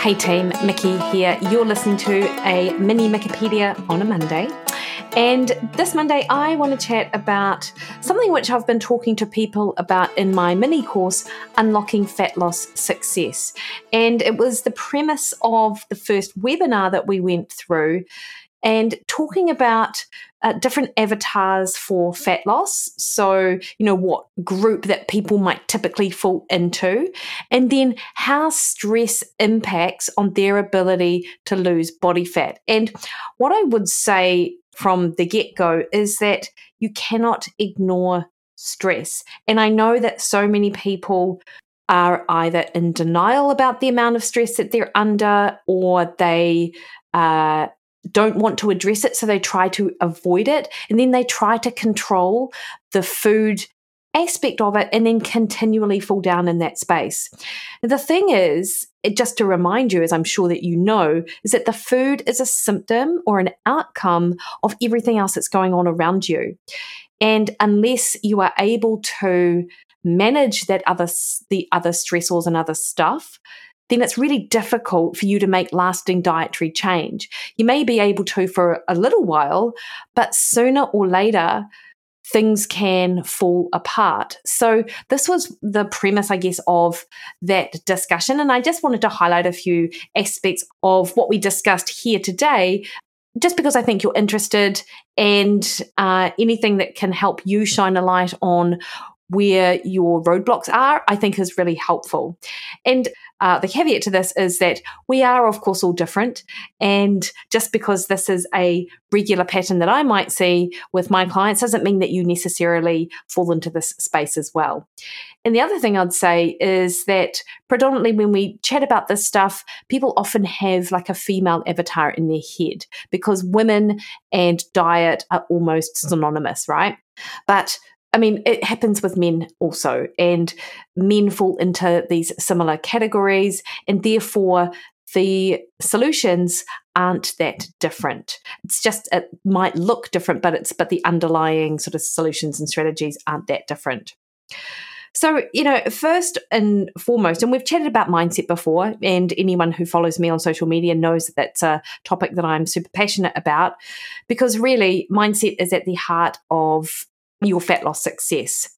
Hey team, Mikki here. You're listening to a mini Mikkipedia on a Monday. And this Monday, I want to chat about something which I've been talking to people about in my mini course, Unlocking Fat Loss Success. And it was the premise of the first webinar that we went through and talking about uh, different avatars for fat loss. So, you know, what group that people might typically fall into, and then how stress impacts on their ability to lose body fat. And what I would say from the get go is that you cannot ignore stress. And I know that so many people are either in denial about the amount of stress that they're under or they uh, don't want to address it, so they try to avoid it. And then they try to control the food aspect of it and then continually fall down in that space. The thing is, just to remind you, as I'm sure that you know, is that the food is a symptom or an outcome of everything else that's going on around you. And unless you are able to manage that other the other stressors and other stuff, then it's really difficult for you to make lasting dietary change. You may be able to for a little while, but sooner or later, things can fall apart. So, this was the premise, I guess, of that discussion. And I just wanted to highlight a few aspects of what we discussed here today. Just because I think you're interested and uh, anything that can help you shine a light on where your roadblocks are, I think is really helpful. And uh, the caveat to this is that we are, of course, all different. And just because this is a regular pattern that I might see with my clients doesn't mean that you necessarily fall into this space as well. And the other thing I'd say is that predominantly when we chat about this stuff, people often have like a female avatar in their head because women and diet are almost synonymous, right? But I mean, it happens with men also, and men fall into these similar categories, and therefore the solutions aren't that different. It's just it might look different, but it's but the underlying sort of solutions and strategies aren't that different. So, you know, first and foremost, and we've chatted about mindset before, and anyone who follows me on social media knows that that's a topic that I'm super passionate about because really mindset is at the heart of your fat loss success.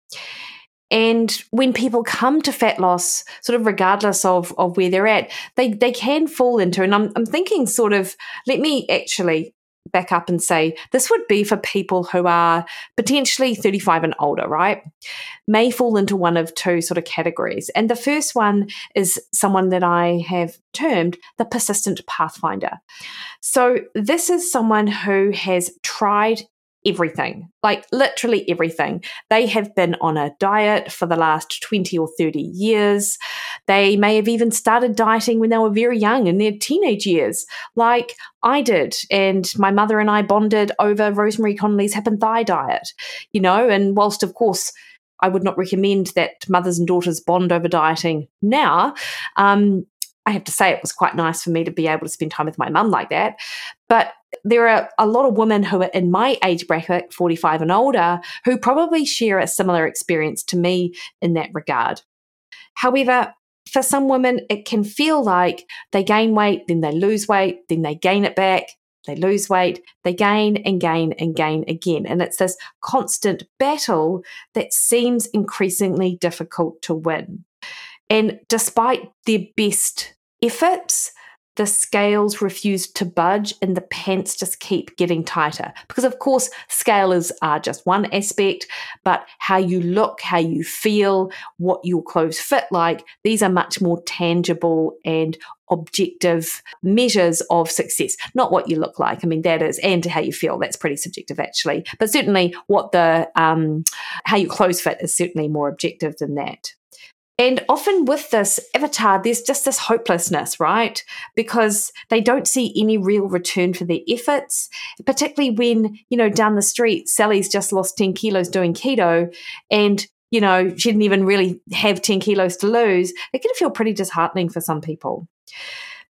And when people come to fat loss, sort of regardless of, of where they're at, they, they can fall into, and I'm, I'm thinking sort of, let me actually back up and say this would be for people who are potentially 35 and older, right? May fall into one of two sort of categories. And the first one is someone that I have termed the persistent pathfinder. So this is someone who has tried everything, like literally everything. They have been on a diet for the last 20 or 30 years. They may have even started dieting when they were very young in their teenage years, like I did. And my mother and I bonded over Rosemary Conley's hip and thigh diet, you know, and whilst, of course, I would not recommend that mothers and daughters bond over dieting now. Um, I have to say, it was quite nice for me to be able to spend time with my mum like that. But there are a lot of women who are in my age bracket, 45 and older, who probably share a similar experience to me in that regard. However, for some women, it can feel like they gain weight, then they lose weight, then they gain it back, they lose weight, they gain and gain and gain again. And it's this constant battle that seems increasingly difficult to win. And despite their best efforts, the scales refuse to budge and the pants just keep getting tighter. Because, of course, scalers are just one aspect, but how you look, how you feel, what your clothes fit like, these are much more tangible and objective measures of success. Not what you look like. I mean, that is, and how you feel. That's pretty subjective, actually. But certainly, what the um, how your clothes fit is certainly more objective than that. And often with this avatar, there's just this hopelessness, right? Because they don't see any real return for their efforts, particularly when, you know, down the street, Sally's just lost 10 kilos doing keto and, you know, she didn't even really have 10 kilos to lose. It can feel pretty disheartening for some people.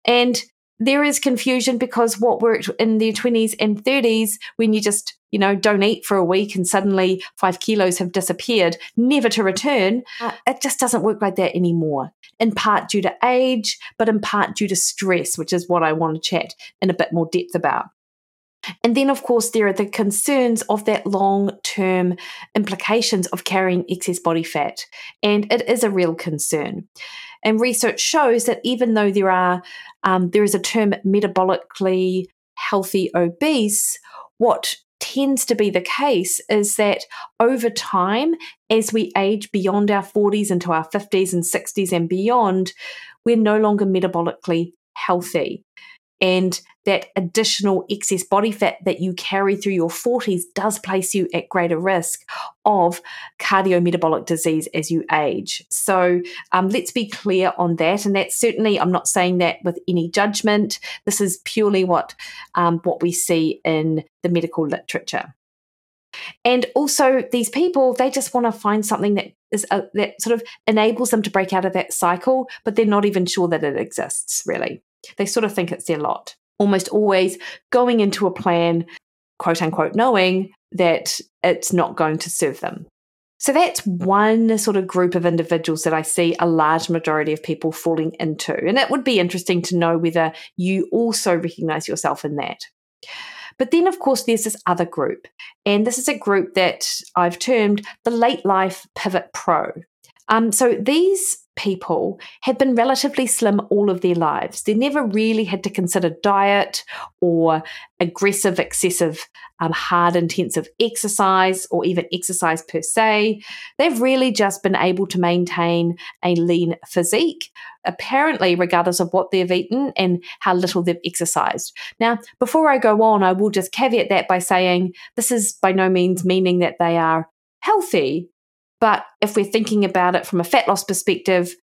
And there is confusion because what worked in their 20s and 30s when you just you know, don't eat for a week and suddenly five kilos have disappeared, never to return. Uh, it just doesn't work like that anymore. In part due to age, but in part due to stress, which is what I want to chat in a bit more depth about. And then, of course, there are the concerns of that long term implications of carrying excess body fat. And it is a real concern. And research shows that even though there are um, there is a term metabolically healthy obese, what tends to be the case is that over time, as we age beyond our 40s into our 50s and 60s and beyond, we're no longer metabolically healthy. And that additional excess body fat that you carry through your 40s does place you at greater risk of cardiometabolic disease as you age. So um, let's be clear on that. And that's certainly, I'm not saying that with any judgment. This is purely what um, what we see in the medical literature. And also, these people, they just want to find something that is a, that sort of enables them to break out of that cycle, but they're not even sure that it exists, really. They sort of think it's their lot. Almost always going into a plan, quote unquote, knowing that it's not going to serve them. So that's one sort of group of individuals that I see a large majority of people falling into. And it would be interesting to know whether you also recognize yourself in that. But then, of course, there's this other group. And this is a group that I've termed the late life pivot pro. Um, so these people have been relatively slim all of their lives. They never really had to consider diet or aggressive, excessive, um, hard, intensive exercise or even exercise per se. They've really just been able to maintain a lean physique, apparently, regardless of what they've eaten and how little they've exercised. Now, before I go on, I will just caveat that by saying this is by no means meaning that they are healthy but if we're thinking about it from a fat loss perspective,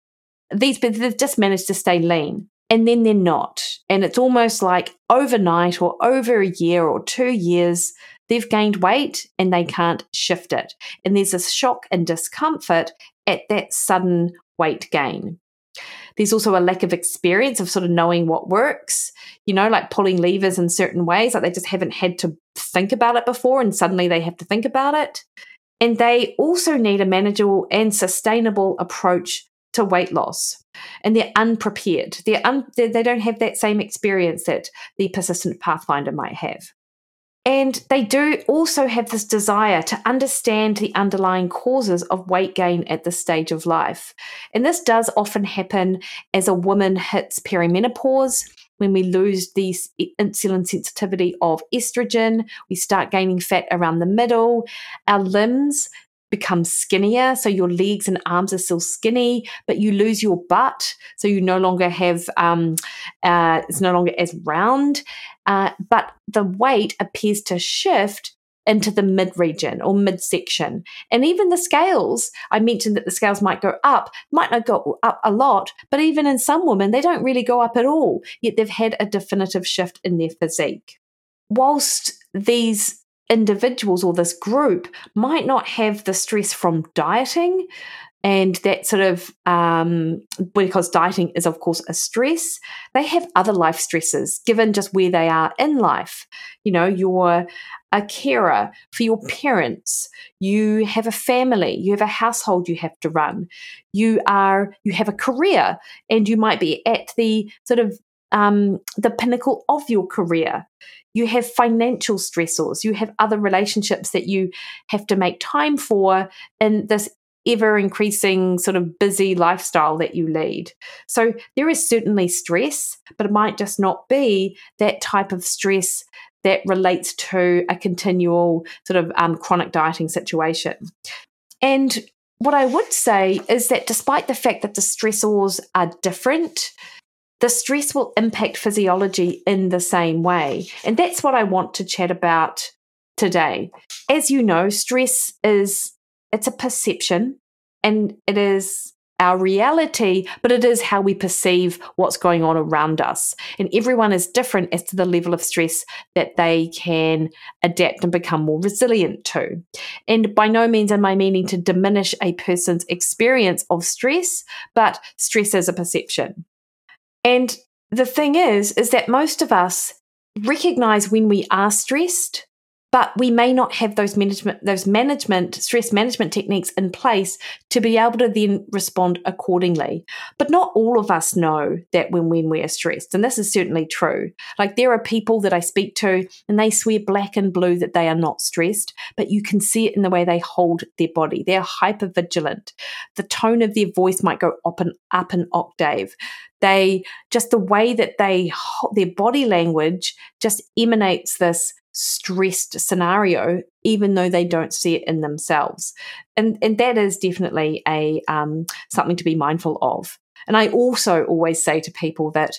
these they've just managed to stay lean and then they're not. And it's almost like overnight or over a year or two years, they've gained weight and they can't shift it. And there's a shock and discomfort at that sudden weight gain. There's also a lack of experience of sort of knowing what works, you know, like pulling levers in certain ways, like they just haven't had to think about it before and suddenly they have to think about it. And they also need a manageable and sustainable approach to weight loss. And they're unprepared. They're un- they don't have that same experience that the persistent pathfinder might have. And they do also have this desire to understand the underlying causes of weight gain at this stage of life. And this does often happen as a woman hits perimenopause when we lose the insulin sensitivity of estrogen, we start gaining fat around the middle. Our limbs become skinnier. So your legs and arms are still skinny, but you lose your butt. So you no longer have, um, uh, it's no longer as round. Uh, but the weight appears to shift into the mid region or midsection. And even the scales, I mentioned that the scales might go up, might not go up a lot, but even in some women, they don't really go up at all, yet they've had a definitive shift in their physique. Whilst these individuals or this group might not have the stress from dieting, and that sort of um, because dieting is of course a stress they have other life stresses given just where they are in life. You know you're a carer for your parents. You have a family. You have a household you have to run. You are you have a career and you might be at the sort of um, the pinnacle of your career. You have financial stressors. You have other relationships that you have to make time for in this ever increasing sort of busy lifestyle that you lead. So there is certainly stress, but it might just not be that type of stress that relates to a continual sort of um, chronic dieting situation. And what I would say is that despite the fact that the stressors are different, the stress will impact physiology in the same way. And that's what I want to chat about today. As you know, stress is it's a perception and it is our reality, but it is how we perceive what's going on around us. And everyone is different as to the level of stress that they can adapt and become more resilient to. And by no means am I meaning to diminish a person's experience of stress, but stress is a perception. And the thing is, is that most of us recognize when we are stressed but we may not have those management those management stress management techniques in place to be able to then respond accordingly. But not all of us know that when, when we are stressed and this is certainly true. Like there are people that i speak to and they swear black and blue that they are not stressed but you can see it in the way they hold their body. They're hyper vigilant the tone of their voice might go up and up an octave. They just the way that they their body language just emanates this stressed scenario, even though they don't see it in themselves. And, and that is definitely a um, something to be mindful of. And I also always say to people that,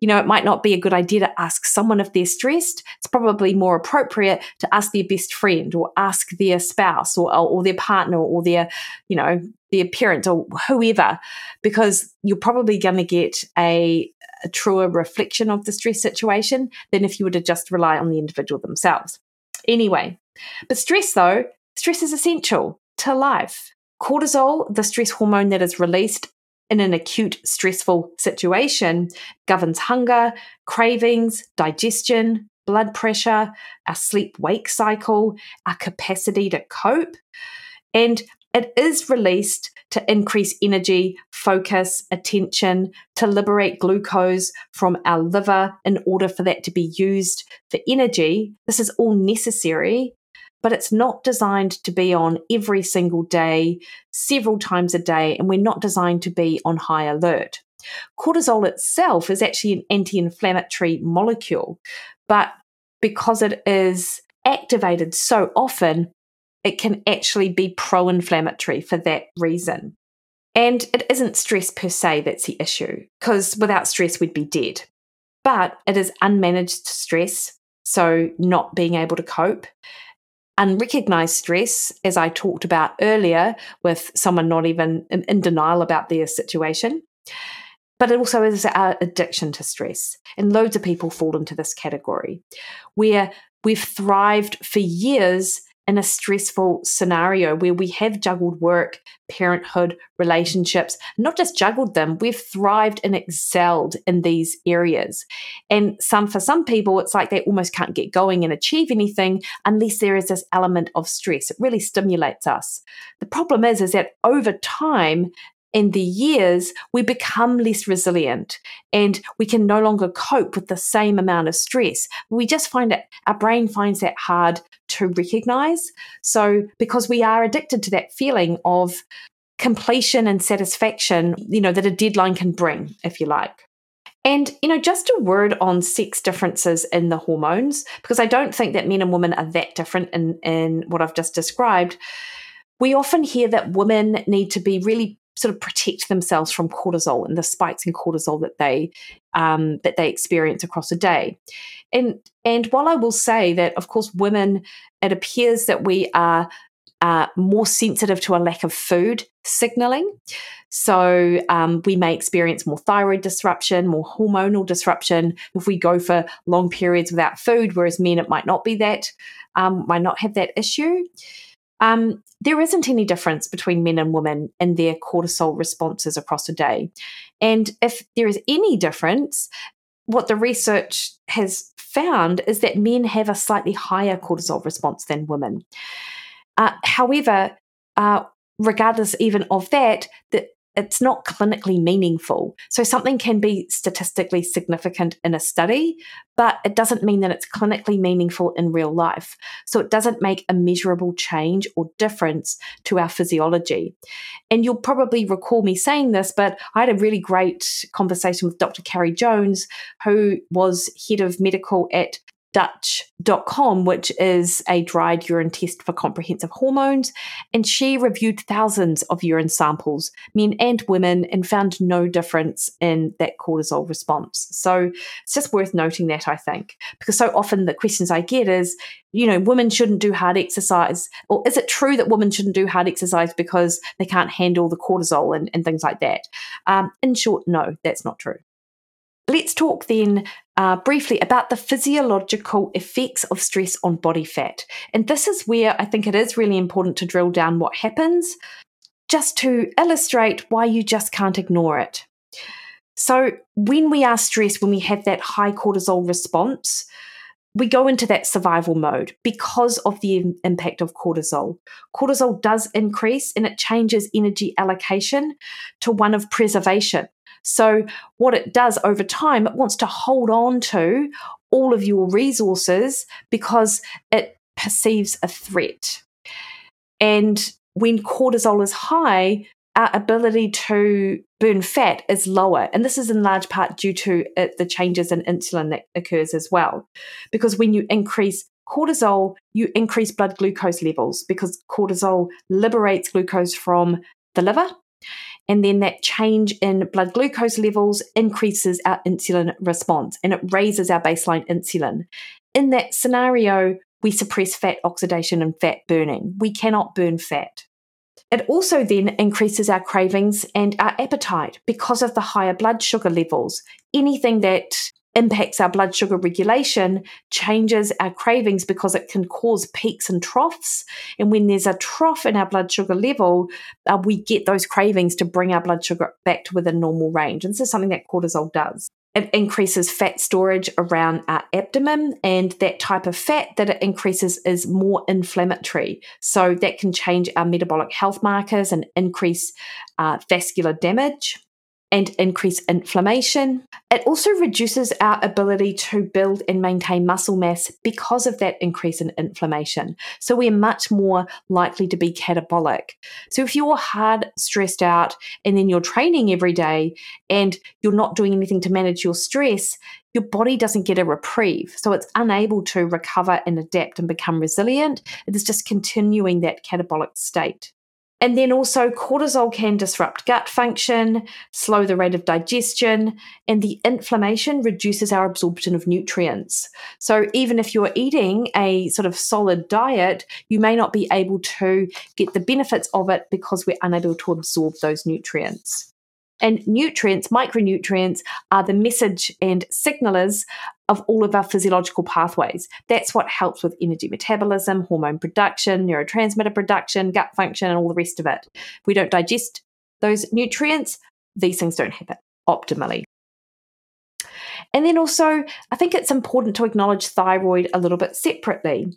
you know, it might not be a good idea to ask someone if they're stressed. It's probably more appropriate to ask their best friend or ask their spouse or, or their partner or their, you know, their parent or whoever, because you're probably going to get a a truer reflection of the stress situation than if you were to just rely on the individual themselves. Anyway, but stress though, stress is essential to life. Cortisol, the stress hormone that is released in an acute stressful situation, governs hunger, cravings, digestion, blood pressure, our sleep wake cycle, our capacity to cope. And it is released to increase energy, focus, attention, to liberate glucose from our liver in order for that to be used for energy. This is all necessary, but it's not designed to be on every single day, several times a day, and we're not designed to be on high alert. Cortisol itself is actually an anti inflammatory molecule, but because it is activated so often, it can actually be pro inflammatory for that reason. And it isn't stress per se that's the issue, because without stress, we'd be dead. But it is unmanaged stress, so not being able to cope. Unrecognized stress, as I talked about earlier, with someone not even in, in denial about their situation. But it also is our addiction to stress. And loads of people fall into this category where we've thrived for years in a stressful scenario where we have juggled work, parenthood, relationships, not just juggled them, we've thrived and excelled in these areas. And some for some people, it's like they almost can't get going and achieve anything unless there is this element of stress. It really stimulates us. The problem is, is that over time, in the years, we become less resilient and we can no longer cope with the same amount of stress. We just find it, our brain finds that hard to recognize. So, because we are addicted to that feeling of completion and satisfaction, you know, that a deadline can bring, if you like. And, you know, just a word on sex differences in the hormones, because I don't think that men and women are that different in, in what I've just described. We often hear that women need to be really sort of protect themselves from cortisol and the spikes in cortisol that they um, that they experience across a day. And and while I will say that, of course, women, it appears that we are uh, more sensitive to a lack of food signaling. So um, we may experience more thyroid disruption, more hormonal disruption if we go for long periods without food, whereas men it might not be that, um, might not have that issue. Um, there isn't any difference between men and women in their cortisol responses across a day. And if there is any difference, what the research has found is that men have a slightly higher cortisol response than women. Uh, however, uh, regardless even of that, the, it's not clinically meaningful. So something can be statistically significant in a study, but it doesn't mean that it's clinically meaningful in real life. So it doesn't make a measurable change or difference to our physiology. And you'll probably recall me saying this, but I had a really great conversation with Dr. Carrie Jones, who was head of medical at Dutch.com, which is a dried urine test for comprehensive hormones. And she reviewed thousands of urine samples, men and women, and found no difference in that cortisol response. So it's just worth noting that, I think, because so often the questions I get is, you know, women shouldn't do hard exercise. Or is it true that women shouldn't do hard exercise because they can't handle the cortisol and, and things like that? Um, in short, no, that's not true. Let's talk then uh, briefly about the physiological effects of stress on body fat. And this is where I think it is really important to drill down what happens, just to illustrate why you just can't ignore it. So, when we are stressed, when we have that high cortisol response, we go into that survival mode because of the impact of cortisol. Cortisol does increase and it changes energy allocation to one of preservation. So, what it does over time, it wants to hold on to all of your resources because it perceives a threat. And when cortisol is high, our ability to burn fat is lower. And this is in large part due to uh, the changes in insulin that occurs as well. Because when you increase cortisol, you increase blood glucose levels because cortisol liberates glucose from the liver. And then that change in blood glucose levels increases our insulin response and it raises our baseline insulin. In that scenario, we suppress fat oxidation and fat burning. We cannot burn fat. It also then increases our cravings and our appetite because of the higher blood sugar levels. Anything that impacts our blood sugar regulation changes our cravings because it can cause peaks and troughs. And when there's a trough in our blood sugar level, uh, we get those cravings to bring our blood sugar back to within normal range. And this is something that cortisol does. It increases fat storage around our abdomen, and that type of fat that it increases is more inflammatory. So that can change our metabolic health markers and increase uh, vascular damage and increase inflammation. It also reduces our ability to build and maintain muscle mass because of that increase in inflammation. So we're much more likely to be catabolic. So if you're hard stressed out and then you're training every day and you're not doing anything to manage your stress, your body doesn't get a reprieve. So it's unable to recover and adapt and become resilient. It is just continuing that catabolic state. And then also, cortisol can disrupt gut function, slow the rate of digestion, and the inflammation reduces our absorption of nutrients. So, even if you're eating a sort of solid diet, you may not be able to get the benefits of it because we're unable to absorb those nutrients. And nutrients, micronutrients, are the message and signalers of all of our physiological pathways. That's what helps with energy metabolism, hormone production, neurotransmitter production, gut function, and all the rest of it. If we don't digest those nutrients, these things don't happen optimally. And then also, I think it's important to acknowledge thyroid a little bit separately.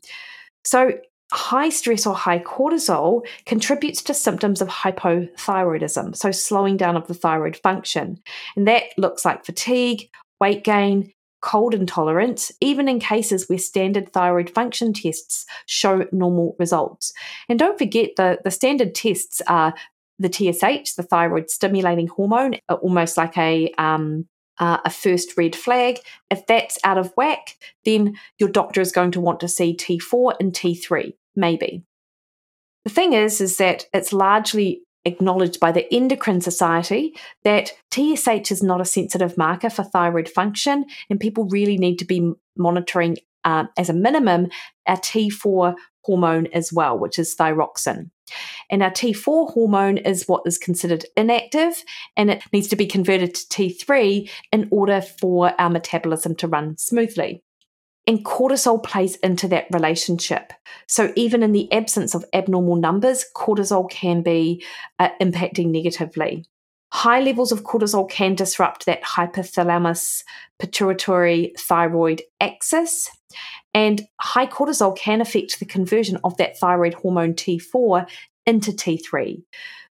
So, high stress or high cortisol contributes to symptoms of hypothyroidism, so slowing down of the thyroid function. And that looks like fatigue, weight gain, cold intolerance, even in cases where standard thyroid function tests show normal results. And don't forget the, the standard tests are the TSH, the thyroid stimulating hormone, almost like a um, uh, a first red flag. If that's out of whack, then your doctor is going to want to see T4 and T3, maybe. The thing is, is that it's largely acknowledged by the Endocrine Society that TSH is not a sensitive marker for thyroid function, and people really need to be monitoring, uh, as a minimum, our T4 hormone as well, which is thyroxine. And our T4 hormone is what is considered inactive, and it needs to be converted to T3 in order for our metabolism to run smoothly. And cortisol plays into that relationship. So, even in the absence of abnormal numbers, cortisol can be uh, impacting negatively. High levels of cortisol can disrupt that hypothalamus pituitary thyroid axis. And high cortisol can affect the conversion of that thyroid hormone T4 into T3.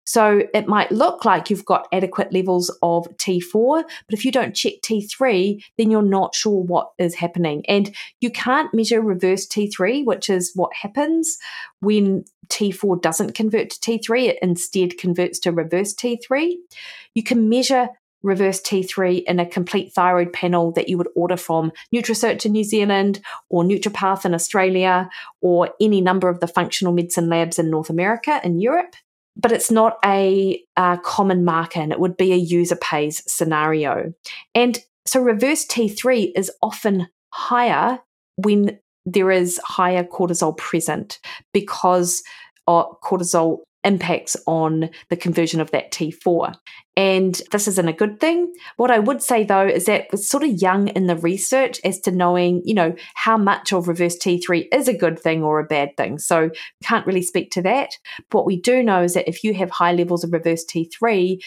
So it might look like you've got adequate levels of T4, but if you don't check T3, then you're not sure what is happening. And you can't measure reverse T3, which is what happens when T4 doesn't convert to T3, it instead converts to reverse T3. You can measure reverse T3 in a complete thyroid panel that you would order from NutriSearch in New Zealand or NutriPath in Australia or any number of the functional medicine labs in North America and Europe but it's not a, a common marker and it would be a user pays scenario. And so reverse T3 is often higher when there is higher cortisol present because uh, cortisol impacts on the conversion of that T4. And this isn't a good thing. What I would say though is that we're sort of young in the research as to knowing, you know, how much of reverse T3 is a good thing or a bad thing. So can't really speak to that. But what we do know is that if you have high levels of reverse T3,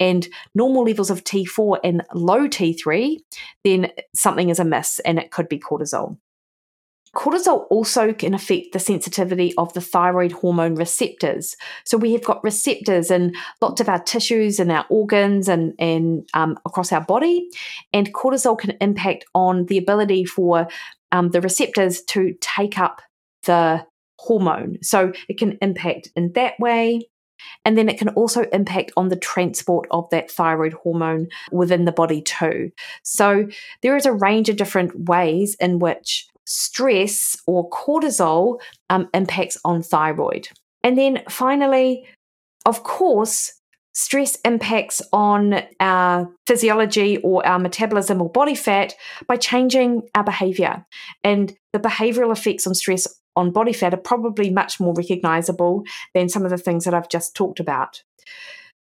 and normal levels of T4 and low T3, then something is amiss and it could be cortisol. Cortisol also can affect the sensitivity of the thyroid hormone receptors. So we have got receptors in lots of our tissues and our organs and, and um, across our body. And cortisol can impact on the ability for um, the receptors to take up the hormone. So it can impact in that way. And then it can also impact on the transport of that thyroid hormone within the body too. So there is a range of different ways in which stress or cortisol um, impacts on thyroid. And then finally, of course, stress impacts on our physiology or our metabolism or body fat by changing our behavior. And the behavioral effects on stress on body fat are probably much more recognizable than some of the things that I've just talked about.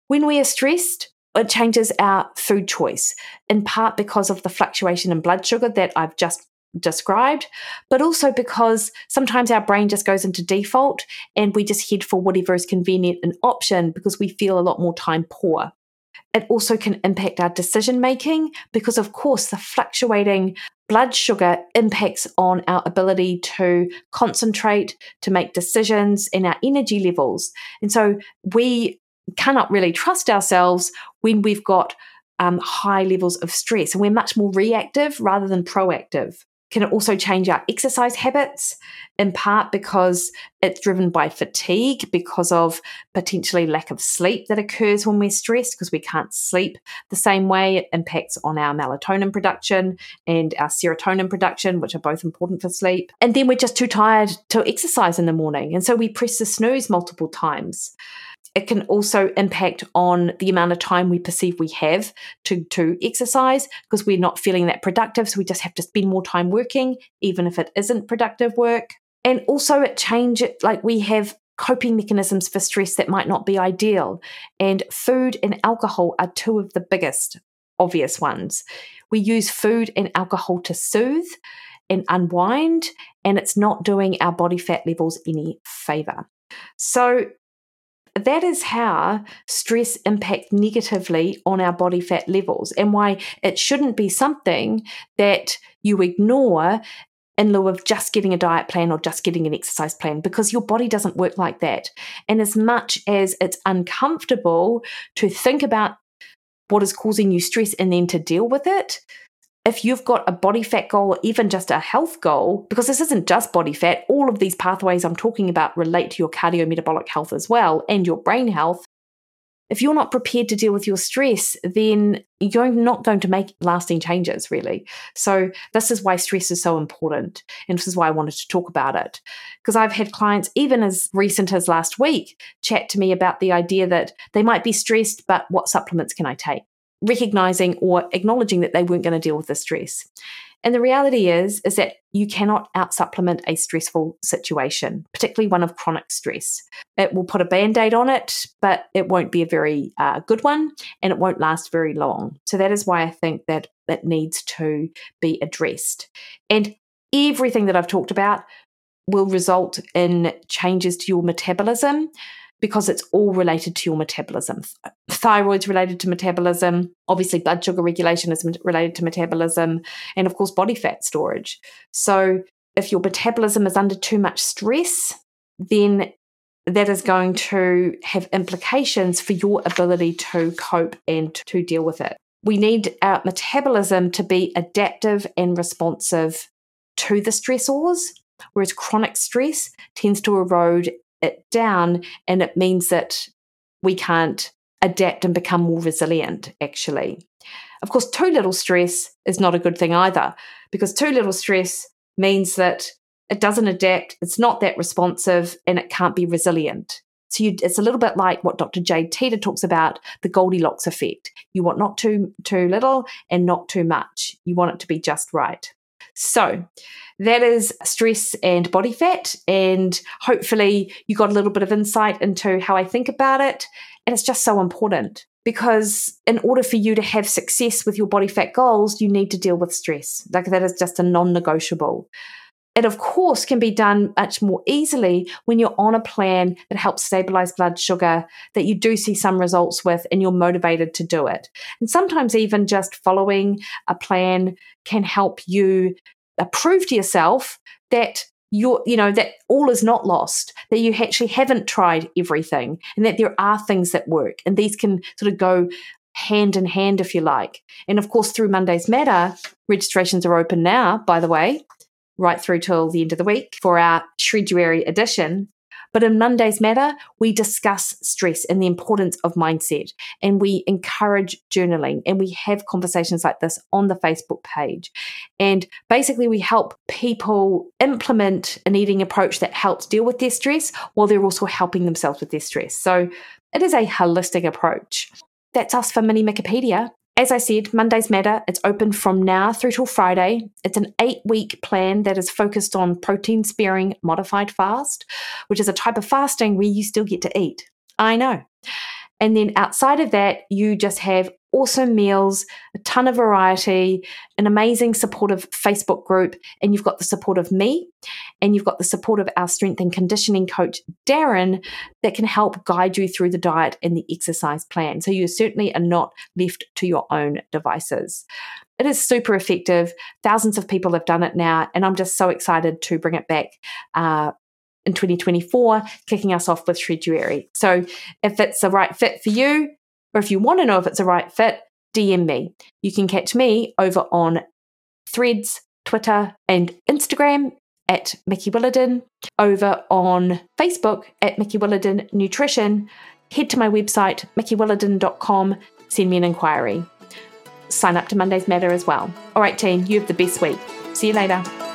When we are stressed, it changes our food choice, in part because of the fluctuation in blood sugar that I've just described, but also because sometimes our brain just goes into default and we just head for whatever is convenient and option because we feel a lot more time poor. It also can impact our decision making because, of course, the fluctuating blood sugar impacts on our ability to concentrate, to make decisions, and our energy levels. And so we cannot really trust ourselves when we've got um, high levels of stress and we're much more reactive rather than proactive can also change our exercise habits, in part because it's driven by fatigue, because of potentially lack of sleep that occurs when we're stressed, because we can't sleep the same way. It impacts on our melatonin production and our serotonin production, which are both important for sleep. And then we're just too tired to exercise in the morning. And so we press the snooze multiple times it can also impact on the amount of time we perceive we have to, to exercise because we're not feeling that productive. So we just have to spend more time working, even if it isn't productive work. And also, it changes, like we have coping mechanisms for stress that might not be ideal. And food and alcohol are two of the biggest obvious ones. We use food and alcohol to soothe and unwind, and it's not doing our body fat levels any favor. So, that is how stress impacts negatively on our body fat levels and why it shouldn't be something that you ignore in lieu of just getting a diet plan or just getting an exercise plan because your body doesn't work like that. And as much as it's uncomfortable to think about what is causing you stress and then to deal with it, if you've got a body fat goal or even just a health goal, because this isn't just body fat, all of these pathways I'm talking about relate to your cardiometabolic health as well and your brain health. If you're not prepared to deal with your stress, then you're not going to make lasting changes, really. So, this is why stress is so important. And this is why I wanted to talk about it. Because I've had clients, even as recent as last week, chat to me about the idea that they might be stressed, but what supplements can I take? Recognizing or acknowledging that they weren't going to deal with the stress. And the reality is is that you cannot out supplement a stressful situation, particularly one of chronic stress. It will put a band-aid on it, but it won't be a very uh, good one and it won't last very long. So that is why I think that that needs to be addressed. And everything that I've talked about will result in changes to your metabolism because it's all related to your metabolism. Thyroid's related to metabolism. Obviously, blood sugar regulation is related to metabolism. And of course, body fat storage. So, if your metabolism is under too much stress, then that is going to have implications for your ability to cope and to deal with it. We need our metabolism to be adaptive and responsive to the stressors, whereas chronic stress tends to erode it down and it means that we can't adapt and become more resilient actually of course too little stress is not a good thing either because too little stress means that it doesn't adapt it's not that responsive and it can't be resilient so you, it's a little bit like what Dr. Jade Teta talks about, the Goldilocks effect. You want not too too little and not too much. You want it to be just right. So that is stress and body fat. And hopefully, you got a little bit of insight into how I think about it. And it's just so important because in order for you to have success with your body fat goals, you need to deal with stress. Like that is just a non negotiable. It, of course, can be done much more easily when you're on a plan that helps stabilize blood sugar, that you do see some results with, and you're motivated to do it. And sometimes, even just following a plan can help you prove to yourself that you're, you know, that all is not lost, that you actually haven't tried everything and that there are things that work. And these can sort of go hand in hand, if you like. And of course, through Mondays Matter, registrations are open now, by the way, right through till the end of the week for our Shreduary edition. But in Mondays Matter, we discuss stress and the importance of mindset, and we encourage journaling, and we have conversations like this on the Facebook page. And basically, we help people implement an eating approach that helps deal with their stress while they're also helping themselves with their stress. So it is a holistic approach. That's us for Mini Mikkipedia. As I said, Mondays Matter. It's open from now through till Friday. It's an eight week plan that is focused on protein sparing modified fast, which is a type of fasting where you still get to eat. I know. And then outside of that, you just have awesome meals, a ton of variety, an amazing supportive Facebook group, and you've got the support of me, and you've got the support of our strength and conditioning coach, Darren, that can help guide you through the diet and the exercise plan. So you certainly are not left to your own devices. It is super effective. Thousands of people have done it now, and I'm just so excited to bring it back uh, in 2024, kicking us off with Shreduary. So if it's the right fit for you, or if you want to know if it's a right fit, DM me. You can catch me over on Threads, Twitter, and Instagram at Mikki Williden, over on Facebook at Mikki Williden Nutrition. Head to my website, mikkiwilliden.com, send me an inquiry. Sign up to Monday's Matter as well. All right, team, you have the best week. See you later.